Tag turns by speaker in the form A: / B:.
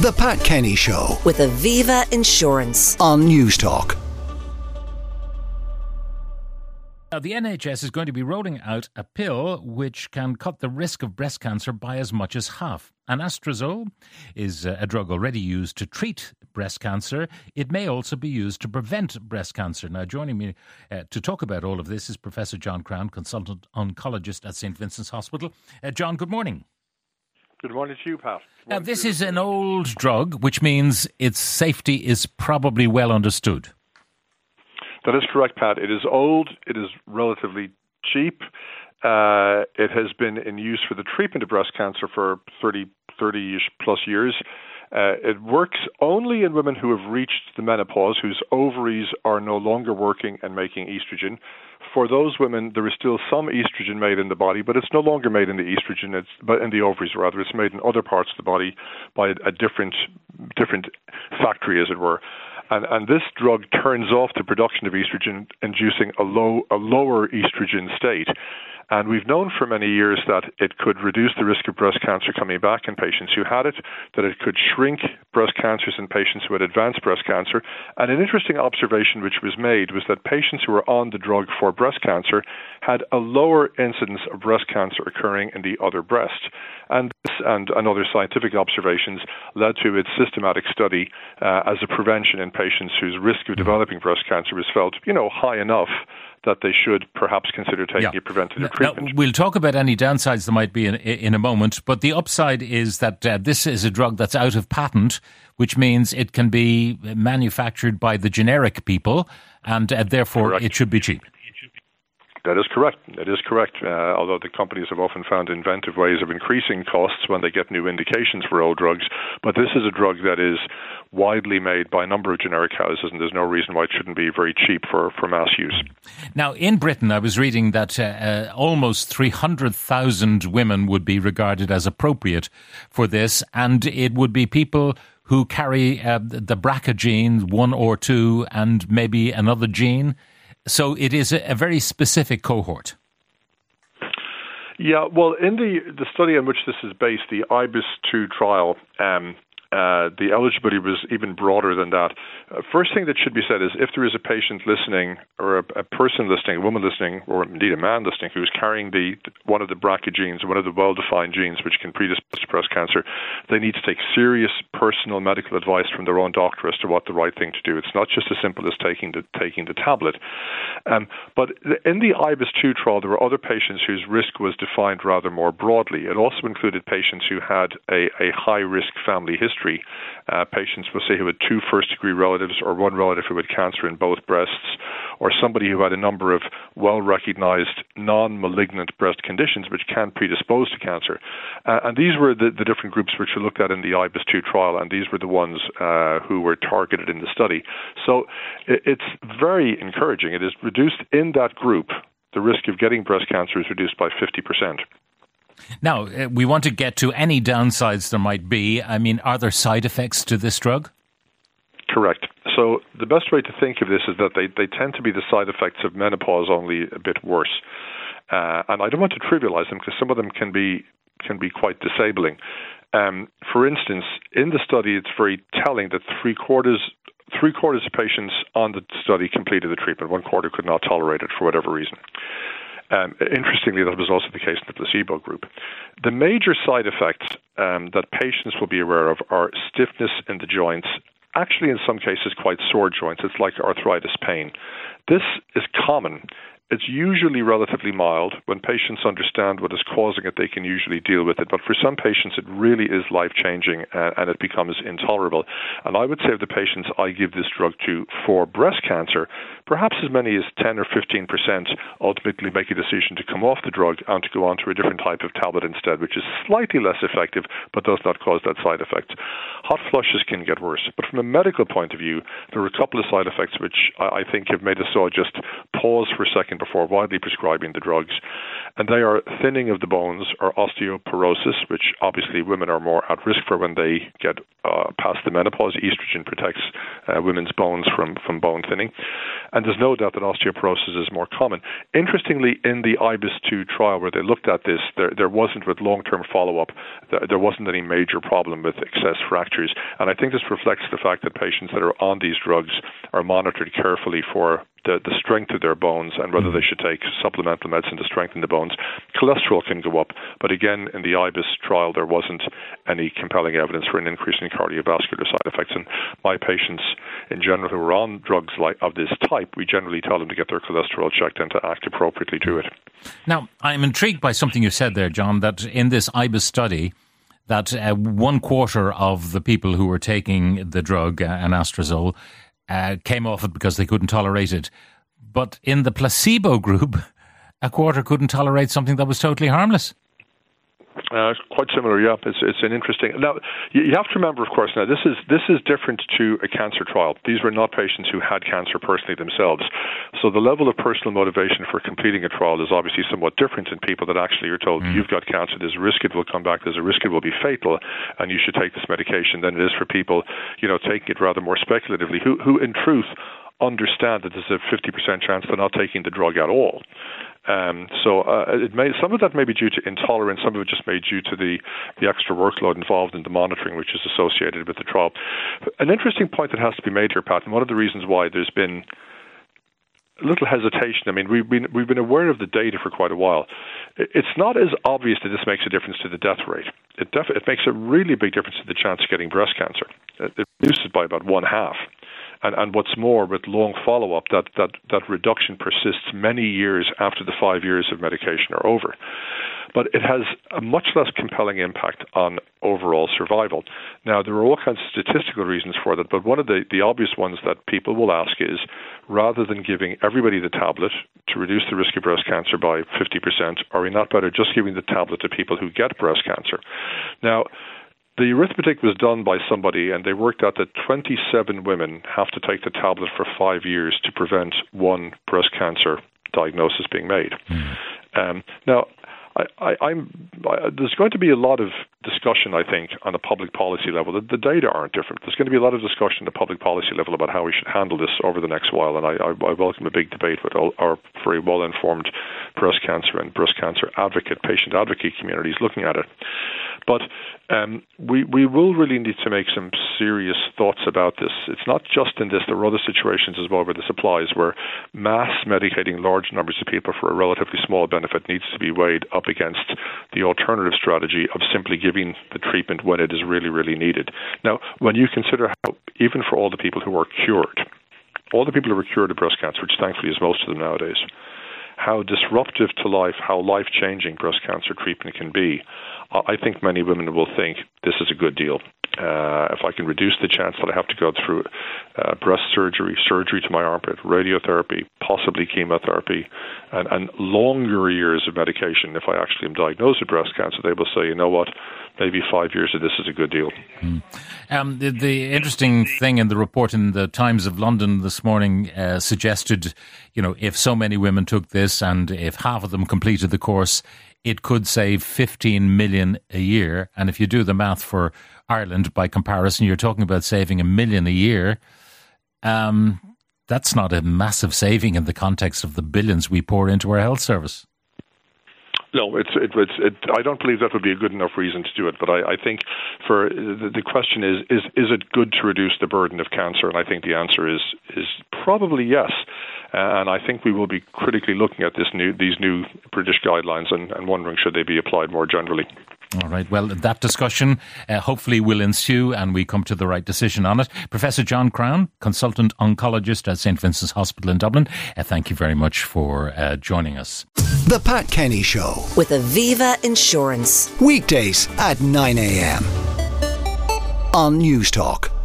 A: The Pat Kenny Show
B: with Aviva Insurance.
A: on Newstalk.
C: Now, the NHS is going to be rolling out a pill which can cut the risk of breast cancer by as much as half. Anastrozole is uh, a drug already used to treat breast cancer. It may also be used to prevent breast cancer. Now, joining me uh, to talk about all of this is Professor John Crown, consultant oncologist at St. Vincent's Hospital. Uh, John, good morning.
D: Good morning to you, Pat.
C: Now, this is an old drug, which means its safety is probably well understood.
D: That is correct, Pat. It is old. It is relatively cheap. Uh, it has been in use for the treatment of breast cancer for 30, 30-ish plus years. Uh, it works only in women who have reached the menopause, whose ovaries are no longer working and making estrogen. For those women, there is still some estrogen made in the body, but it's no longer made in the estrogen. It's but in the ovaries rather. It's made in other parts of the body by a different different factory, as it were. And, and this drug turns off the production of estrogen, inducing a low a lower estrogen state. And we've known for many years that it could reduce the risk of breast cancer coming back in patients who had it, that it could shrink breast cancers in patients who had advanced breast cancer. And an interesting observation which was made was that patients who were on the drug for breast cancer had a lower incidence of breast cancer occurring in the other breast. And this and, and other scientific observations led to its systematic study uh, as a prevention in patients whose risk of developing breast cancer was felt, you know, high enough that they should perhaps consider taking a preventative
C: Now,
D: treatment.
C: we'll talk about any downsides there might be in, in a moment, but the upside is that uh, this is a drug that's out of patent, which means it can be manufactured by the generic people, and uh, therefore
D: Correct.
C: it should be cheap.
D: That is correct. That is correct. Uh, although the companies have often found inventive ways of increasing costs when they get new indications for old drugs, but this is a drug that is widely made by a number of generic houses, and there's no reason why it shouldn't be very cheap for, for mass use.
C: Now, in Britain, I was reading that uh, uh, almost 300,000 women would be regarded as appropriate for this, and it would be people who carry uh, the BRCA gene, one or two, and maybe another gene. So it is a, very specific cohort.
D: Yeah, well, in the the study on which this is based, the IBIS two trial, um, uh, the eligibility was even broader than that. Uh, first thing that should be said is if there is a patient listening, or a, a person listening, a woman listening, or indeed a man listening who is carrying the one of the BRCA genes, one of the well-defined genes which can predispose to breast cancer, they need to take serious personal medical advice from their own doctor as to what the right thing to do. It's not just as simple as taking the taking the tablet. Um, but in the IBIS two trial, there were other patients whose risk was defined rather more broadly. It also included patients who had a, a high risk family history. Uh, patients, we'll say, who had two first degree relatives or one relative who had cancer in both breasts, or somebody who had a number of well recognized non malignant breast conditions which can predispose to cancer. Uh, and these were the, the different groups which were looked at in the IBIS 2 trial, and these were the ones uh, who were targeted in the study. So it, it's very encouraging. It is reduced in that group. The risk of getting breast cancer is reduced by 50%.
C: Now, uh, we want to get to any downsides there might be. I mean, are there side effects to this drug?
D: Correct. So the best way to think of this is that they, they tend to be the side effects of menopause, only a bit worse. Uh, and I don't want to trivialize them because some of them can be can be quite disabling. Um, for instance, in the study, it's very telling that three quarters three quarters of patients on the study completed the treatment. One quarter could not tolerate it for whatever reason. Um, interestingly, that was also the case in the placebo group. The major side effects um, that patients will be aware of are stiffness in the joints. Actually, in some cases, quite sore joints. It's like arthritis pain. This is common. It's usually relatively mild. When patients understand what is causing it, they can usually deal with it. But for some patients, it really is life changing uh, and it becomes intolerable. And I would say of the patients I give this drug to for breast cancer, perhaps as many as 10 or 15 percent ultimately make a decision to come off the drug and to go on to a different type of tablet instead, which is slightly less effective but does not cause that side effect. Hot flushes can get worse. But from a medical point of view, there are a couple of side effects which I I think have made us all just pause for a second before, widely prescribing the drugs. And they are thinning of the bones or osteoporosis, which obviously women are more at risk for when they get uh, past the menopause. Estrogen protects uh, women's bones from, from bone thinning. And there's no doubt that osteoporosis is more common. Interestingly, in the IBIS 2 trial where they looked at this, there, there wasn't, with long term follow up, there wasn't any major problem with excess fractures. And I think this reflects the fact that patients that are on these drugs are monitored carefully for the, the strength of their bones and whether they should take supplemental medicine to strengthen the bones. Cholesterol can go up, but again, in the IBIS trial, there wasn't any compelling evidence for an increase in cardiovascular side effects. And my patients, in general, who are on drugs like of this type, we generally tell them to get their cholesterol checked and to act appropriately to it.
C: Now, I'm intrigued by something you said there, John, that in this IBIS study, that uh, one quarter of the people who were taking the drug, uh, anastrozole, uh, came off it because they couldn't tolerate it. But in the placebo group, a quarter couldn't tolerate something that was totally harmless.
D: Uh, quite similar, yeah. It's it's an interesting. Now you have to remember, of course, now this is this is different to a cancer trial. These were not patients who had cancer personally themselves, so the level of personal motivation for completing a trial is obviously somewhat different in people that actually are told mm. you've got cancer. There's a risk it will come back. There's a risk it will be fatal, and you should take this medication. Than it is for people, you know, taking it rather more speculatively, who who in truth understand that there's a 50% chance they're not taking the drug at all. Um, so uh, it may some of that may be due to intolerance, some of it just may be due to the the extra workload involved in the monitoring, which is associated with the trial. An interesting point that has to be made here, Pat, and one of the reasons why there's been a little hesitation. I mean, we've been we've been aware of the data for quite a while. It's not as obvious that this makes a difference to the death rate. It def- it makes a really big difference to the chance of getting breast cancer. It reduces by about one half. And, and what's more, with long follow up, that, that, that reduction persists many years after the five years of medication are over. But it has a much less compelling impact on overall survival. Now, there are all kinds of statistical reasons for that, but one of the, the obvious ones that people will ask is rather than giving everybody the tablet to reduce the risk of breast cancer by 50%, are we not better just giving the tablet to people who get breast cancer? Now, the arithmetic was done by somebody, and they worked out that 27 women have to take the tablet for five years to prevent one breast cancer diagnosis being made. Mm. Um, now, I, am there's going to be a lot of discussion, I think, on a public policy level. The, the, data aren't different. There's going to be a lot of discussion at the public policy level about how we should handle this over the next while, and I, I, I welcome a big debate with all our very well-informed breast cancer and breast cancer advocate, patient advocate communities looking at it. But um, we we will really need to make some serious thoughts about this. It's not just in this; there are other situations as well where this applies, where mass medicating large numbers of people for a relatively small benefit needs to be weighed up against the alternative strategy of simply giving the treatment when it is really really needed. Now, when you consider how even for all the people who are cured, all the people who are cured of breast cancer, which thankfully is most of them nowadays, how disruptive to life, how life changing breast cancer treatment can be, I think many women will think this is a good deal. Uh, if I can reduce the chance that I have to go through uh, breast surgery, surgery to my armpit, radiotherapy, possibly chemotherapy, and, and longer years of medication, if I actually am diagnosed with breast cancer, they will say, you know what, maybe five years of this is a good deal.
C: Mm. Um, the, the, interesting thing in the report in the Times of London this morning uh, suggested, you know, if so many women took this and if half of them completed the course, it could save 15 million a year. And if you do the math for Ireland by comparison, you're talking about saving a million a year. Um, that's not a massive saving in the context of the billions we pour into our health service.
D: No, it's it, it's it, I don't believe that would be a good enough reason to do it. But I, I think for the, the question is is is it good to reduce the burden of cancer? And I think the answer is is probably yes. Uh, and I think we will be critically looking at this new these new British guidelines and, and wondering should they be applied more generally.
C: All right. Well, that discussion uh, hopefully will ensue and we come to the right decision on it. Professor John Crown, consultant oncologist at St. Vincent's Hospital in Dublin, uh, thank you very much for uh, joining us.
A: The Pat Kenny Show
B: with Aviva Insurance.
A: Weekdays at 9 a.m. on Newstalk.